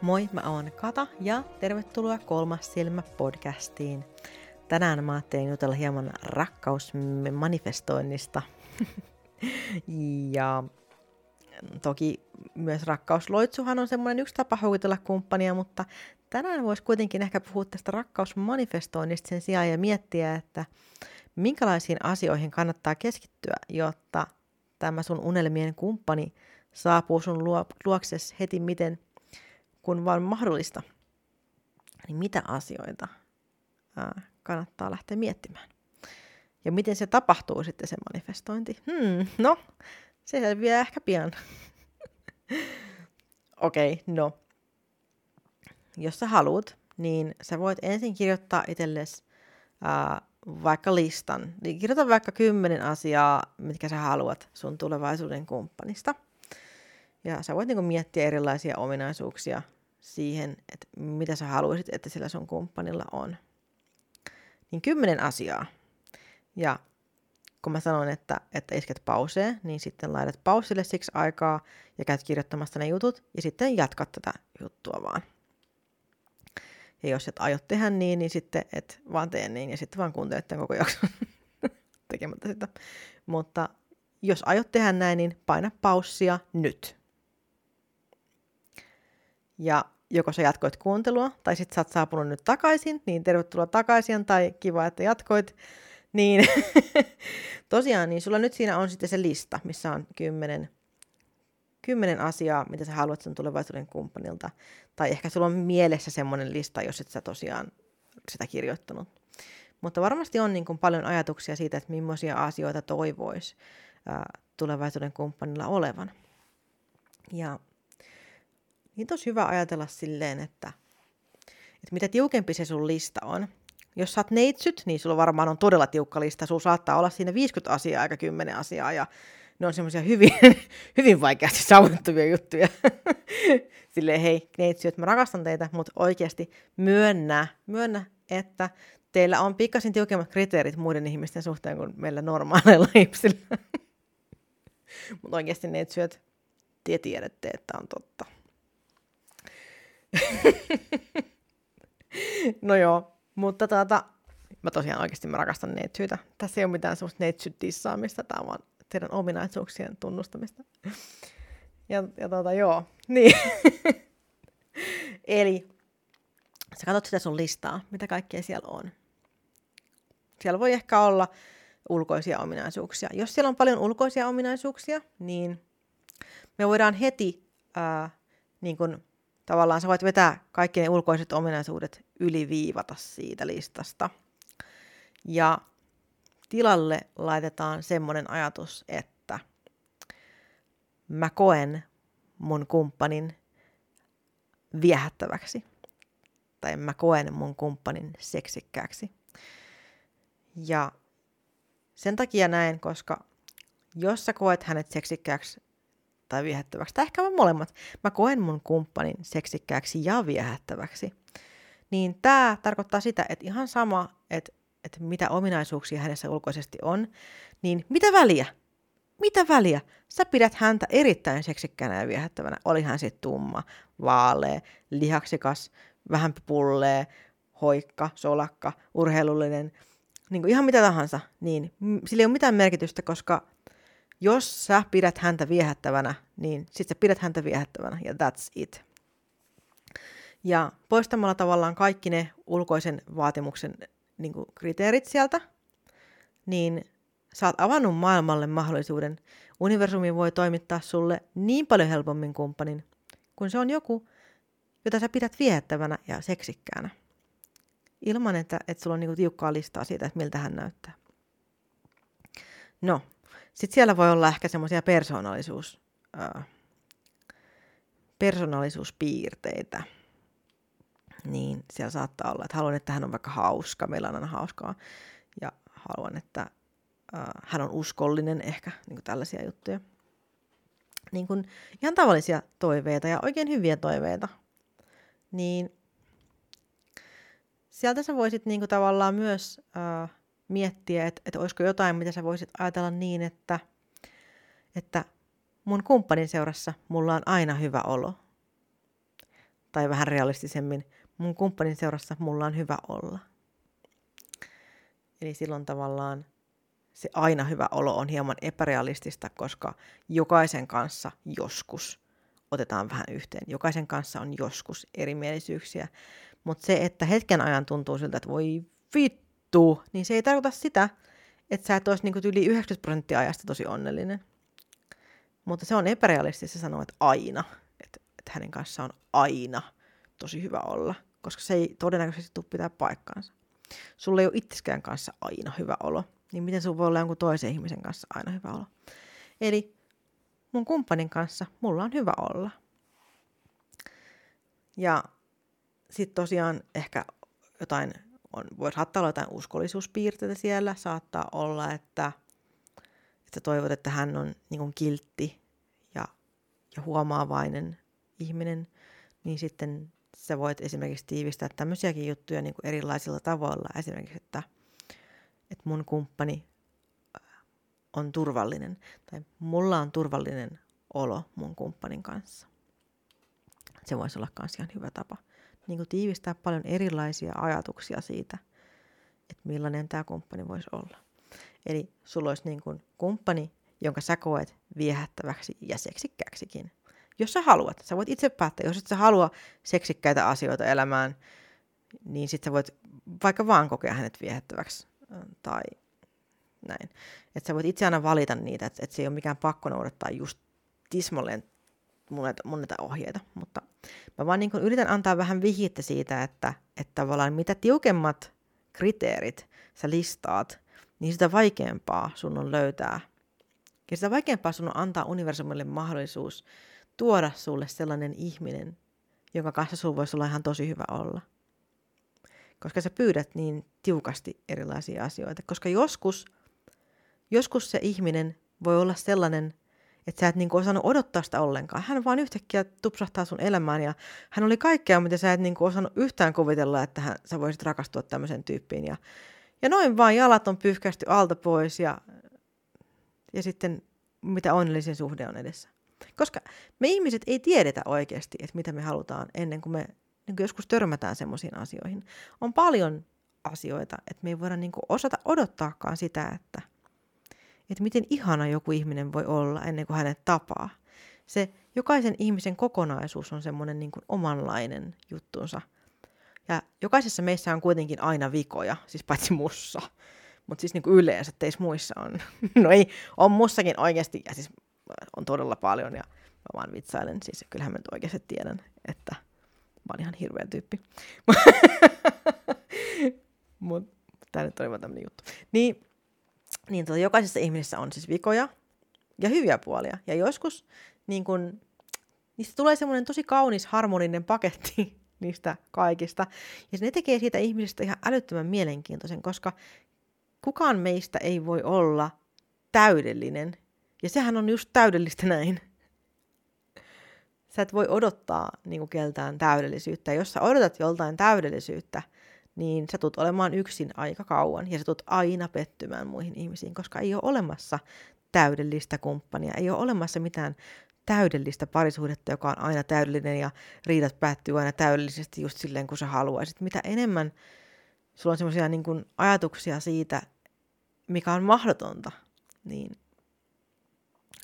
Moi, mä oon Kata ja tervetuloa Kolmas silmä podcastiin. Tänään mä ajattelin jutella hieman rakkausmanifestoinnista. ja toki myös rakkausloitsuhan on semmoinen yksi tapa houkutella kumppania, mutta tänään voisi kuitenkin ehkä puhua tästä rakkausmanifestoinnista sen sijaan ja miettiä, että minkälaisiin asioihin kannattaa keskittyä, jotta tämä sun unelmien kumppani saapuu sun luokses heti miten kun vaan mahdollista, niin mitä asioita kannattaa lähteä miettimään. Ja miten se tapahtuu sitten se manifestointi? Hmm, no, se selviää ehkä pian. Okei, okay, no. Jos sä haluat, niin sä voit ensin kirjoittaa itsellesi ää, vaikka listan. Niin kirjoita vaikka kymmenen asiaa, mitkä sä haluat sun tulevaisuuden kumppanista. Ja sä voit niinku miettiä erilaisia ominaisuuksia, siihen, että mitä sä haluaisit, että sillä sun kumppanilla on. Niin kymmenen asiaa. Ja kun mä sanon, että, että isket pausee, niin sitten laitat pausille siksi aikaa ja käyt kirjoittamassa ne jutut ja sitten jatkat tätä juttua vaan. Ja jos et aiot tehdä niin, niin sitten et vaan tee niin ja sitten vaan kuuntelet tämän koko jakson tekemättä sitä. Mutta jos aiot tehdä näin, niin paina paussia nyt. Ja joko sä jatkoit kuuntelua, tai sitten sä oot saapunut nyt takaisin, niin tervetuloa takaisin, tai kiva, että jatkoit. Niin tosiaan, niin sulla nyt siinä on sitten se lista, missä on kymmenen, kymmenen asiaa, mitä sä haluat sen tulevaisuuden kumppanilta. Tai ehkä sulla on mielessä semmoinen lista, jos et sä tosiaan sitä kirjoittanut. Mutta varmasti on niin kuin paljon ajatuksia siitä, että millaisia asioita toivoisi tulevaisuuden kumppanilla olevan. Ja niin tosi hyvä ajatella silleen, että, että mitä tiukempi se sun lista on. Jos sä oot neitsyt, niin sulla varmaan on todella tiukka lista. Sulla saattaa olla siinä 50 asiaa eikä 10 asiaa ja ne on semmoisia hyvin, hyvin vaikeasti saavutettavia juttuja. Silleen, hei neitsyt, mä rakastan teitä, mutta oikeasti myönnä, myönnä, että teillä on pikkasin tiukemmat kriteerit muiden ihmisten suhteen kuin meillä normaaleilla ihmisillä. mutta oikeasti neitsyt, te tiedätte, että on totta. No joo, mutta tuota, mä tosiaan oikeasti mä rakastan neitsyitä. Tässä ei ole mitään semmoista neitsyt-dissaamista, tämä on vaan teidän ominaisuuksien tunnustamista. Ja, ja tuota, joo, niin. Eli sä katsot sitä sun listaa, mitä kaikkea siellä on. Siellä voi ehkä olla ulkoisia ominaisuuksia. Jos siellä on paljon ulkoisia ominaisuuksia, niin me voidaan heti ää, niin kun tavallaan sä voit vetää kaikki ne ulkoiset ominaisuudet yliviivata siitä listasta. Ja tilalle laitetaan semmoinen ajatus, että mä koen mun kumppanin viehättäväksi. Tai mä koen mun kumppanin seksikkääksi. Ja sen takia näin, koska jos sä koet hänet seksikkääksi tai viehättäväksi, tai ehkä molemmat. Mä koen mun kumppanin seksikkääksi ja viehättäväksi. Niin tämä tarkoittaa sitä, että ihan sama, että, että mitä ominaisuuksia hänessä ulkoisesti on, niin mitä väliä? Mitä väliä? Sä pidät häntä erittäin seksikkäänä ja viehättävänä. Oli hän sitten tumma, vaalea, lihaksikas, vähän pullee, hoikka, solakka, urheilullinen, niin kuin ihan mitä tahansa, niin sillä ei ole mitään merkitystä, koska jos sä pidät häntä viehättävänä, niin sit sä pidät häntä viehättävänä ja that's it. Ja poistamalla tavallaan kaikki ne ulkoisen vaatimuksen niin kuin kriteerit sieltä, niin sä oot avannut maailmalle mahdollisuuden. Universumi voi toimittaa sulle niin paljon helpommin kumppanin, kun se on joku, jota sä pidät viehättävänä ja seksikkäänä. Ilman, että, että sulla on niin kuin tiukkaa listaa siitä, että miltä hän näyttää. No, sitten siellä voi olla ehkä semmoisia persoonallisuus, persoonallisuuspiirteitä. Niin siellä saattaa olla, että haluan, että hän on vaikka hauska, meillä on aina hauskaa. Ja haluan, että hän on uskollinen ehkä, niin tällaisia juttuja. Niin kuin ihan tavallisia toiveita ja oikein hyviä toiveita. Niin sieltä sä voisit niin kuin tavallaan myös äh, miettiä, että, että olisiko jotain, mitä sä voisit ajatella niin, että, että mun kumppanin seurassa mulla on aina hyvä olo. Tai vähän realistisemmin, mun kumppanin seurassa mulla on hyvä olla. Eli silloin tavallaan se aina hyvä olo on hieman epärealistista, koska jokaisen kanssa joskus otetaan vähän yhteen. Jokaisen kanssa on joskus erimielisyyksiä. Mutta se, että hetken ajan tuntuu siltä, että voi vittu, niin se ei tarkoita sitä, että sä et olisi niin yli 90 prosenttia ajasta tosi onnellinen. Mutta se on epärealistista sanoa, että aina, että, että hänen kanssaan on aina tosi hyvä olla, koska se ei todennäköisesti tule pitää paikkaansa. Sulla ei ole itseskään kanssa aina hyvä olo, niin miten sulla voi olla jonkun toisen ihmisen kanssa aina hyvä olo? Eli mun kumppanin kanssa mulla on hyvä olla. Ja sitten tosiaan ehkä jotain, on, voi saattaa olla jotain uskollisuuspiirteitä siellä, saattaa olla, että, että toivot, että hän on niin kuin kiltti ja, ja huomaavainen ihminen, niin sitten sä voit esimerkiksi tiivistää tämmöisiäkin juttuja niin kuin erilaisilla tavoilla. Esimerkiksi, että, että mun kumppani on turvallinen tai mulla on turvallinen olo mun kumppanin kanssa. Se voisi olla myös ihan hyvä tapa niin kuin tiivistää paljon erilaisia ajatuksia siitä, että millainen tämä kumppani voisi olla. Eli sulla olisi niin kuin kumppani, jonka sä koet viehättäväksi ja seksikkäksikin. Jos sä haluat, sä voit itse päättää, jos et sä halua seksikkäitä asioita elämään, niin sit sä voit vaikka vaan kokea hänet viehättäväksi tai näin. Että sä voit itse aina valita niitä, että et se ei ole mikään pakko noudattaa just tismalleen mun näitä ohjeita, mutta mä vaan niin yritän antaa vähän vihjettä siitä, että, että tavallaan mitä tiukemmat kriteerit sä listaat, niin sitä vaikeampaa sun on löytää. Ja sitä vaikeampaa sun on antaa universumille mahdollisuus tuoda sulle sellainen ihminen, jonka kanssa sulla voisi olla ihan tosi hyvä olla. Koska sä pyydät niin tiukasti erilaisia asioita. Koska joskus, joskus se ihminen voi olla sellainen, että sä et niinku osannut odottaa sitä ollenkaan. Hän vaan yhtäkkiä tupsahtaa sun elämään ja hän oli kaikkea, mitä sä et niinku osannut yhtään kuvitella, että hän, sä voisit rakastua tämmöisen tyyppiin. Ja, ja noin vaan jalat on pyyhkästy alta pois ja, ja sitten mitä onnellisin suhde on edessä. Koska me ihmiset ei tiedetä oikeasti, että mitä me halutaan ennen kuin me niin kuin joskus törmätään semmoisiin asioihin. On paljon asioita, että me ei voida niin kuin osata odottaakaan sitä, että – että miten ihana joku ihminen voi olla ennen kuin hänet tapaa. Se jokaisen ihmisen kokonaisuus on semmoinen niin omanlainen juttunsa. Ja jokaisessa meissä on kuitenkin aina vikoja, siis paitsi mussa. Mutta siis niin kuin yleensä teissä muissa on. no ei, on mussakin oikeasti, ja siis on todella paljon, ja mä vaan vitsailen, siis kyllähän mä nyt oikeasti tiedän, että mä oon ihan hirveä tyyppi. Mutta tämä nyt oli vaan tämmöinen juttu. Niin, niin tota, jokaisessa ihmisessä on siis vikoja ja hyviä puolia. Ja joskus niin kun, niistä tulee semmoinen tosi kaunis, harmoninen paketti niistä kaikista. Ja ne tekee siitä ihmisestä ihan älyttömän mielenkiintoisen, koska kukaan meistä ei voi olla täydellinen. Ja sehän on just täydellistä näin. Sä et voi odottaa niin kuin keltään täydellisyyttä. Jos sä odotat joltain täydellisyyttä, niin sä tulet olemaan yksin aika kauan ja sä tulet aina pettymään muihin ihmisiin, koska ei ole olemassa täydellistä kumppania, ei ole olemassa mitään täydellistä parisuhdetta, joka on aina täydellinen ja riidat päättyy aina täydellisesti just silleen, kun sä haluaisit. Mitä enemmän sulla on semmoisia niin ajatuksia siitä, mikä on mahdotonta, niin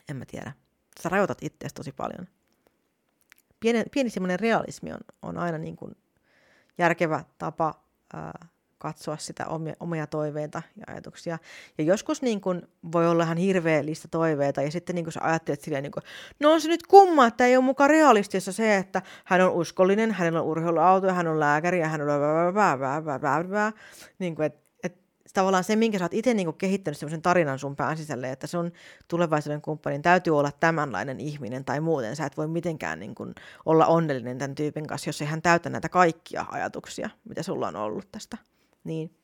en mä tiedä. Sä rajoitat itseäsi tosi paljon. Pieni, pieni semmoinen realismi on, on aina niin kuin järkevä tapa katsoa sitä omia, omia toiveita ja ajatuksia. Ja joskus niin kun, voi olla ihan hirveä lista toiveita, ja sitten niin kun sä ajattelet silleen, niin kun, no on se nyt kumma, että ei ole mukaan realistissa se, että hän on uskollinen, hänellä on urheiluauto, hän on lääkäri, ja hän on niin kuin, että tavallaan se, minkä sä oot itse niin kehittänyt semmoisen tarinan sun pään sisälle, että sun tulevaisuuden kumppanin täytyy olla tämänlainen ihminen tai muuten sä et voi mitenkään niin kuin olla onnellinen tämän tyypin kanssa, jos ei hän täytä näitä kaikkia ajatuksia, mitä sulla on ollut tästä. Niin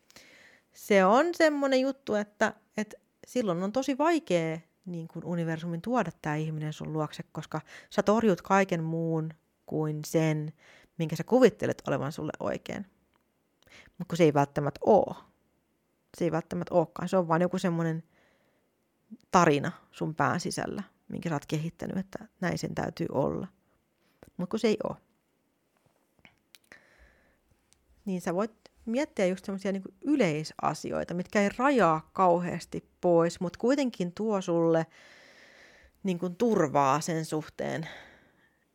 se on semmoinen juttu, että, että silloin on tosi vaikea niin kuin universumin tuoda tämä ihminen sun luokse, koska sä torjut kaiken muun kuin sen, minkä sä kuvittelet olevan sulle oikein. Mutta kun se ei välttämättä ole se ei välttämättä olekaan. Se on vaan joku semmoinen tarina sun pään sisällä, minkä sä oot kehittänyt, että näin sen täytyy olla. Mutta kun se ei ole. niin sä voit miettiä just semmoisia niin yleisasioita, mitkä ei rajaa kauheasti pois, mutta kuitenkin tuo sulle niin turvaa sen suhteen,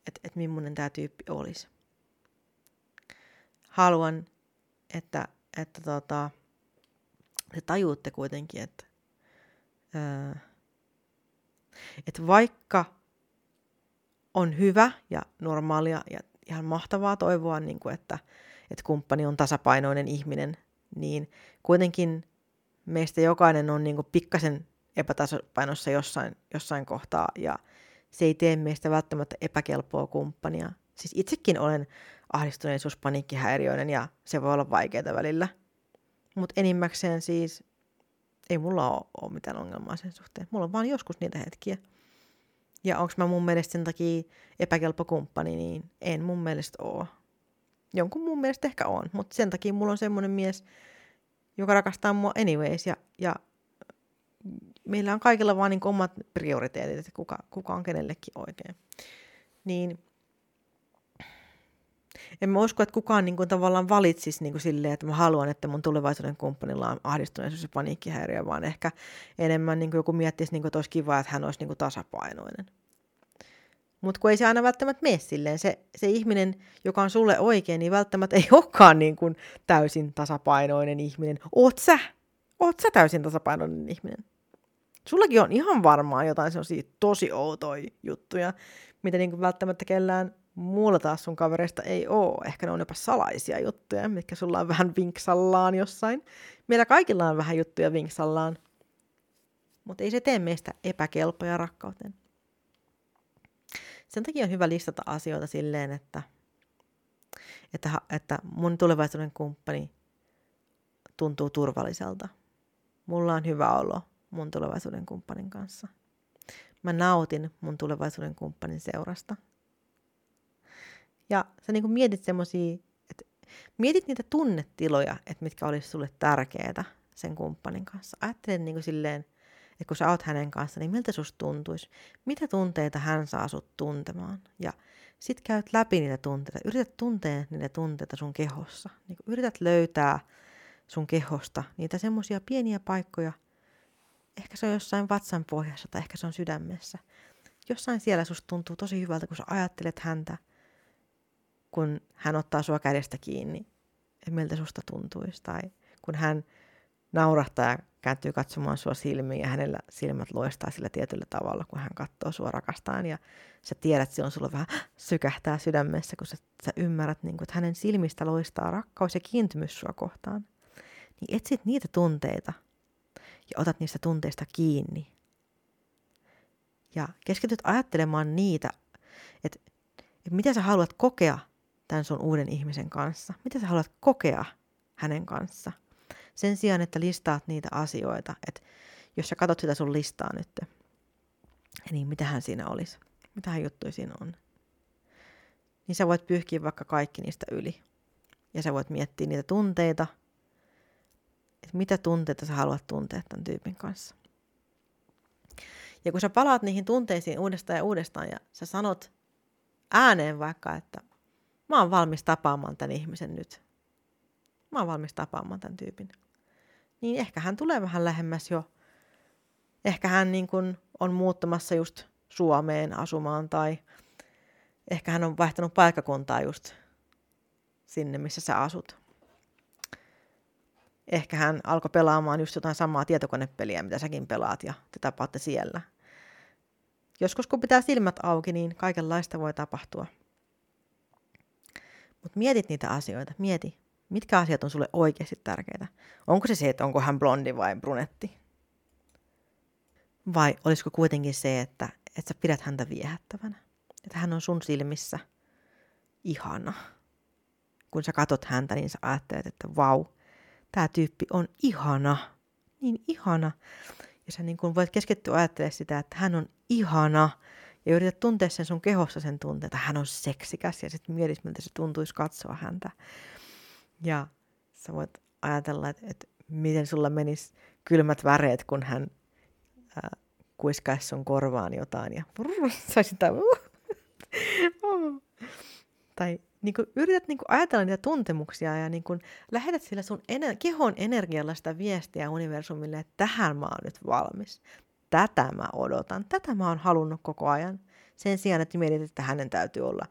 että, että millainen tämä tyyppi olisi. Haluan, että, että tota, te tajuutte kuitenkin, että, ää, että vaikka on hyvä ja normaalia ja ihan mahtavaa toivoa, niin kuin, että, että kumppani on tasapainoinen ihminen, niin kuitenkin meistä jokainen on niin kuin pikkasen epätasapainossa jossain, jossain kohtaa ja se ei tee meistä välttämättä epäkelpoa kumppania. Siis itsekin olen ahdistuneisuus, paniikkihäiriöinen ja se voi olla vaikeaa välillä. Mutta enimmäkseen siis ei mulla ole, mitään ongelmaa sen suhteen. Mulla on vaan joskus niitä hetkiä. Ja onko mä mun mielestä sen takia epäkelpo kumppani, niin en mun mielestä oo. Jonkun mun mielestä ehkä on, mutta sen takia mulla on semmoinen mies, joka rakastaa mua anyways ja, ja meillä on kaikilla vaan niin omat prioriteetit, että kuka, kuka on kenellekin oikein. Niin en mä usko, että kukaan niin kuin, tavallaan valitsisi niin kuin silleen, että mä haluan, että mun tulevaisuuden kumppanilla on ahdistuneisuus ja paniikkihäiriö, vaan ehkä enemmän niin kuin joku miettisi, niin kuin, että olisi kiva, että hän olisi niin kuin tasapainoinen. Mutta kun ei se aina välttämättä mene silleen, se, se ihminen, joka on sulle oikein, niin välttämättä ei olekaan niin kuin täysin tasapainoinen ihminen. Oot sä? Oot sä täysin tasapainoinen ihminen? Sullakin on ihan varmaan jotain sellaisia tosi outoja juttuja, mitä niin kuin välttämättä kellään muulla taas sun kavereista ei oo. Ehkä ne on jopa salaisia juttuja, mitkä sulla on vähän vinksallaan jossain. Meillä kaikilla on vähän juttuja vinksallaan. Mutta ei se tee meistä epäkelpoja rakkauteen. Sen takia on hyvä listata asioita silleen, että, että, että mun tulevaisuuden kumppani tuntuu turvalliselta. Mulla on hyvä olo mun tulevaisuuden kumppanin kanssa. Mä nautin mun tulevaisuuden kumppanin seurasta – ja sä niin kuin mietit semmosia, että mietit niitä tunnetiloja, että mitkä olisi sulle tärkeitä sen kumppanin kanssa. Ajattele niin kuin silleen, että kun sä oot hänen kanssa, niin miltä susta tuntuisi? Mitä tunteita hän saa sut tuntemaan? Ja sit käyt läpi niitä tunteita. Yrität tuntea niitä tunteita sun kehossa. Niin yrität löytää sun kehosta niitä semmoisia pieniä paikkoja. Ehkä se on jossain vatsan pohjassa tai ehkä se on sydämessä. Jossain siellä susta tuntuu tosi hyvältä, kun sä ajattelet häntä – kun hän ottaa sua kädestä kiinni, että miltä susta tuntuisi. Tai kun hän naurahtaa ja kääntyy katsomaan sua silmiin ja hänellä silmät loistaa sillä tietyllä tavalla, kun hän katsoo sua rakastaan. Ja sä tiedät, että silloin sulla vähän sykähtää sydämessä, kun sä, sä ymmärrät, niin kun, että hänen silmistä loistaa rakkaus ja kiintymys sua kohtaan. Niin etsit niitä tunteita ja otat niistä tunteista kiinni. Ja keskityt ajattelemaan niitä, että, että mitä sä haluat kokea tämän sun uuden ihmisen kanssa? Mitä sä haluat kokea hänen kanssa? Sen sijaan, että listaat niitä asioita, että jos sä katsot sitä sun listaa nyt, niin mitähän siinä olisi? Mitähän juttuja siinä on? Niin sä voit pyyhkiä vaikka kaikki niistä yli. Ja sä voit miettiä niitä tunteita, että mitä tunteita sä haluat tuntea tämän tyypin kanssa. Ja kun sä palaat niihin tunteisiin uudestaan ja uudestaan ja sä sanot ääneen vaikka, että mä oon valmis tapaamaan tämän ihmisen nyt. Mä oon valmis tapaamaan tämän tyypin. Niin ehkä hän tulee vähän lähemmäs jo. Ehkä hän niin kuin on muuttamassa just Suomeen asumaan tai ehkä hän on vaihtanut paikkakuntaa just sinne, missä sä asut. Ehkä hän alkoi pelaamaan just jotain samaa tietokonepeliä, mitä säkin pelaat ja te tapaatte siellä. Joskus kun pitää silmät auki, niin kaikenlaista voi tapahtua. Mutta mietit niitä asioita, mieti, mitkä asiat on sulle oikeasti tärkeitä. Onko se se, että onko hän blondi vai brunetti? Vai olisiko kuitenkin se, että, että sä pidät häntä viehättävänä? Että hän on sun silmissä ihana. Kun sä katot häntä, niin sä ajattelet, että vau, tämä tyyppi on ihana. Niin ihana. Ja sä niin kun voit keskittyä ajattelemaan sitä, että hän on ihana ja yrität tuntea sen sun kehossa sen tunteen, että hän on seksikäs ja sitten mietit, miltä se tuntuisi katsoa häntä. Ja sä voit ajatella, että, että miten sulla menisi kylmät väreet, kun hän äh, kuiskaisi sun korvaan jotain ja saisit sitä, uh, Tai niin kuin, yrität niin kuin, ajatella niitä tuntemuksia ja niin kuin, lähetät sillä sun ener- kehon energialla sitä viestiä universumille, että tähän mä oon nyt valmis. Tätä mä odotan. Tätä mä oon halunnut koko ajan. Sen sijaan, että mietit, että hänen täytyy olla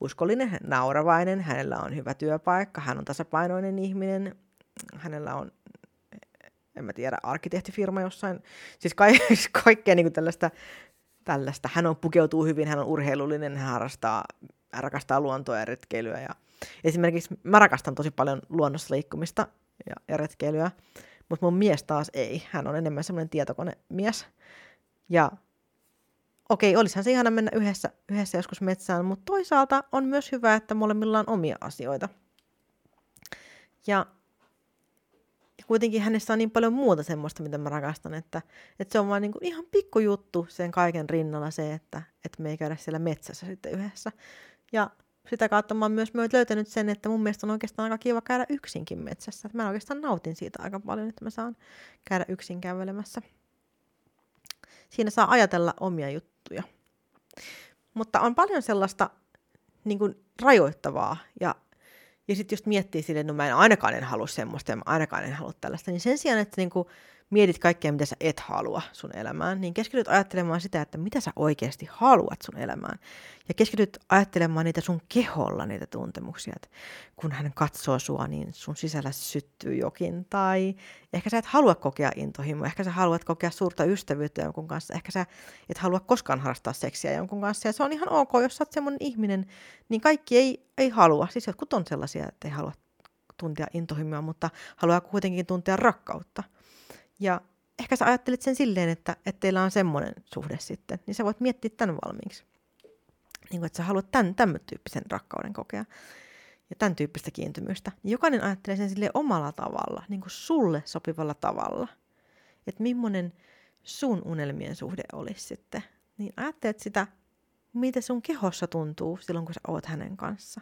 uskollinen, nauravainen, hänellä on hyvä työpaikka, hän on tasapainoinen ihminen, hänellä on en mä tiedä, arkkitehtifirma jossain, siis ka- kaikkea niin tällaista, tällaista. Hän on pukeutuu hyvin, hän on urheilullinen, hän harrastaa, rakastaa luontoa ja retkeilyä. Ja esimerkiksi mä rakastan tosi paljon luonnossa liikkumista ja, ja retkeilyä, mutta mun mies taas ei. Hän on enemmän semmoinen tietokonemies. Ja okei, olisihan se ihana mennä yhdessä, yhdessä joskus metsään, mutta toisaalta on myös hyvä, että molemmilla on omia asioita. Ja kuitenkin hänessä on niin paljon muuta semmoista, mitä mä rakastan, että, että se on vaan niin kuin ihan pikkujuttu sen kaiken rinnalla se, että, että me ei käydä siellä metsässä sitten yhdessä. Ja sitä kautta mä oon myös löytänyt sen, että mun mielestä on oikeastaan aika kiva käydä yksinkin metsässä. Mä oikeastaan nautin siitä aika paljon, että mä saan käydä yksin kävelemässä. Siinä saa ajatella omia juttuja. Mutta on paljon sellaista niin kuin rajoittavaa ja ja sitten just miettii silleen, no mä en ainakaan en halua semmoista ja mä ainakaan en halua tällaista, niin sen sijaan, että niinku mietit kaikkea, mitä sä et halua sun elämään, niin keskityt ajattelemaan sitä, että mitä sä oikeasti haluat sun elämään. Ja keskityt ajattelemaan niitä sun keholla, niitä tuntemuksia. Että kun hän katsoo sua, niin sun sisällä syttyy jokin. Tai ehkä sä et halua kokea intohimoa, ehkä sä haluat kokea suurta ystävyyttä jonkun kanssa, ehkä sä et halua koskaan harrastaa seksiä jonkun kanssa. Ja se on ihan ok, jos sä oot semmoinen ihminen, niin kaikki ei, ei halua. Siis jotkut on sellaisia, että ei halua tuntea intohimoa, mutta haluaa kuitenkin tuntea rakkautta. Ja ehkä sä ajattelet sen silleen, että, että teillä on semmoinen suhde sitten, niin sä voit miettiä tämän valmiiksi. Niin kuin, että sä haluat tämän, tämän tyyppisen rakkauden kokea ja tämän tyyppistä kiintymystä. Niin jokainen ajattelee sen sille omalla tavalla, niin kuin sulle sopivalla tavalla. Että millainen sun unelmien suhde olisi sitten. Niin ajattelet sitä, mitä sun kehossa tuntuu silloin, kun sä oot hänen kanssa.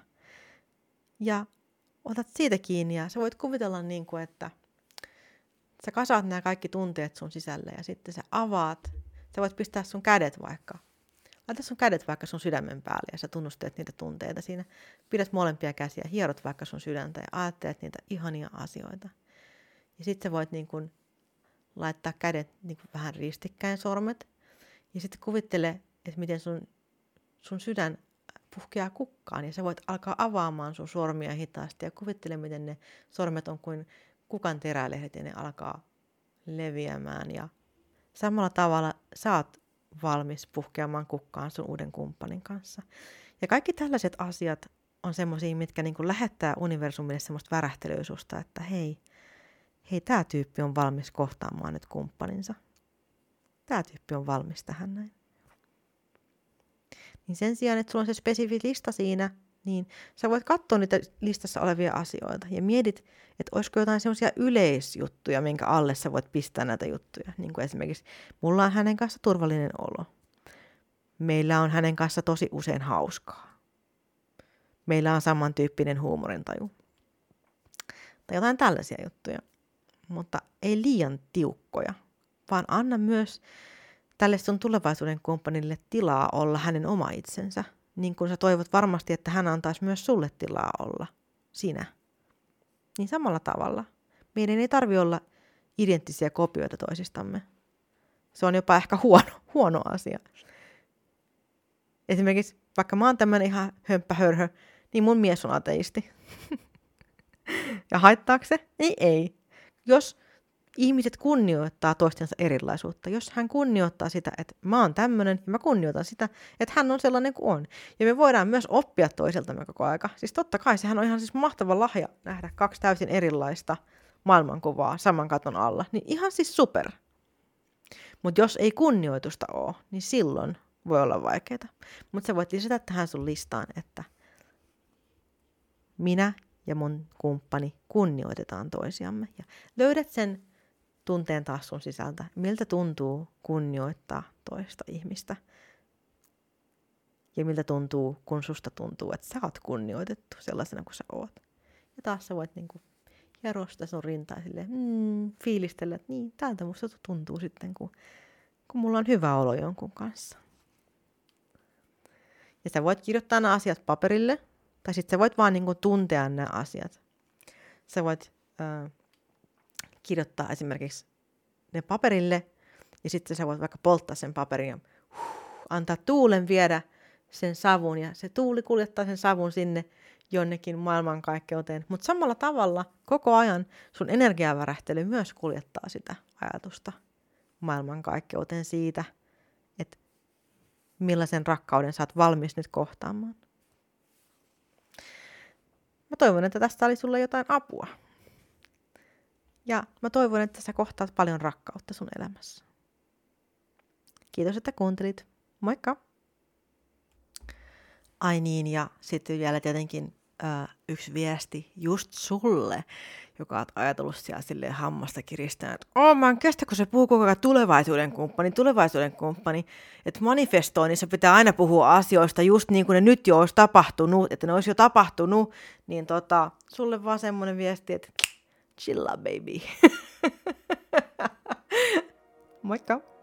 Ja otat siitä kiinni ja sä voit kuvitella niin kuin, että – sä kasaat nämä kaikki tunteet sun sisälle ja sitten sä avaat. Sä voit pistää sun kädet vaikka. Laita sun kädet vaikka sun sydämen päälle ja sä tunnusteet niitä tunteita siinä. Pidät molempia käsiä, hierot vaikka sun sydäntä ja ajattelet niitä ihania asioita. Ja sitten sä voit niin kun laittaa kädet niin kun vähän ristikkäin sormet. Ja sitten kuvittele, että miten sun, sun sydän puhkeaa kukkaan ja sä voit alkaa avaamaan sun sormia hitaasti ja kuvittele, miten ne sormet on kuin kukan terälehdet ja ne alkaa leviämään ja samalla tavalla saat valmis puhkeamaan kukkaan sun uuden kumppanin kanssa. Ja kaikki tällaiset asiat on semmoisia, mitkä niin lähettää universumille semmoista värähtelyisuutta, että hei, hei, tämä tyyppi on valmis kohtaamaan nyt kumppaninsa. Tämä tyyppi on valmis tähän näin. Niin sen sijaan, että sulla on se spesifi lista siinä, niin sä voit katsoa niitä listassa olevia asioita ja mietit, että olisiko jotain semmoisia yleisjuttuja, minkä alle sä voit pistää näitä juttuja. Niin kuin esimerkiksi, mulla on hänen kanssa turvallinen olo. Meillä on hänen kanssa tosi usein hauskaa. Meillä on samantyyppinen huumorintaju. Tai jotain tällaisia juttuja. Mutta ei liian tiukkoja, vaan anna myös tälle sun tulevaisuuden kumppanille tilaa olla hänen oma itsensä – niin kuin sä toivot varmasti, että hän antaisi myös sulle tilaa olla sinä. Niin samalla tavalla. Meidän ei tarvi olla identtisiä kopioita toisistamme. Se on jopa ehkä huono, huono asia. Esimerkiksi vaikka mä oon tämmönen ihan hömppähörhö, niin mun mies on ateisti. ja haittaako se? Ei, ei. Jos ihmiset kunnioittaa toistensa erilaisuutta. Jos hän kunnioittaa sitä, että mä oon tämmöinen ja mä kunnioitan sitä, että hän on sellainen kuin on. Ja me voidaan myös oppia toiseltamme koko aika. Siis totta kai sehän on ihan siis mahtava lahja nähdä kaksi täysin erilaista maailmankuvaa saman katon alla. Niin ihan siis super. Mutta jos ei kunnioitusta ole, niin silloin voi olla vaikeaa. Mutta sä voit lisätä tähän sun listaan, että minä ja mun kumppani kunnioitetaan toisiamme. Ja löydät sen tunteen taas sun sisältä. Miltä tuntuu kunnioittaa toista ihmistä? Ja miltä tuntuu, kun susta tuntuu, että sä oot kunnioitettu sellaisena kuin sä oot. Ja taas sä voit niinku hierosta sun rintaa silleen, mm, fiilistellä, että niin, täältä musta tuntuu sitten, kun, kun mulla on hyvä olo jonkun kanssa. Ja sä voit kirjoittaa nämä asiat paperille, Tai sitten sä voit vaan niin kuin tuntea nämä asiat. Sä voit äh, kirjoittaa esimerkiksi ne paperille, ja sitten sä voit vaikka polttaa sen paperin ja huh, antaa tuulen viedä sen savun, ja se tuuli kuljettaa sen savun sinne jonnekin maailmankaikkeuteen. Mutta samalla tavalla koko ajan sun energiavärähtely myös kuljettaa sitä ajatusta maailmankaikkeuteen siitä, että millaisen rakkauden sä oot valmis nyt kohtaamaan. Mä toivon, että tästä oli sulle jotain apua. Ja mä toivon, että sä kohtaat paljon rakkautta sun elämässä. Kiitos, että kuuntelit. Moikka! Ai niin, ja sitten vielä tietenkin ö, yksi viesti just sulle, joka on ajatellut siellä silleen hammasta kiristää, että oh, mä en kestä, kun se puhuu koko ajan tulevaisuuden kumppani, tulevaisuuden kumppani, että manifestoinnissa pitää aina puhua asioista just niin kuin ne nyt jo olisi tapahtunut, että ne olisi jo tapahtunut, niin tota, sulle vaan semmoinen viesti, että chilla baby. Moikka!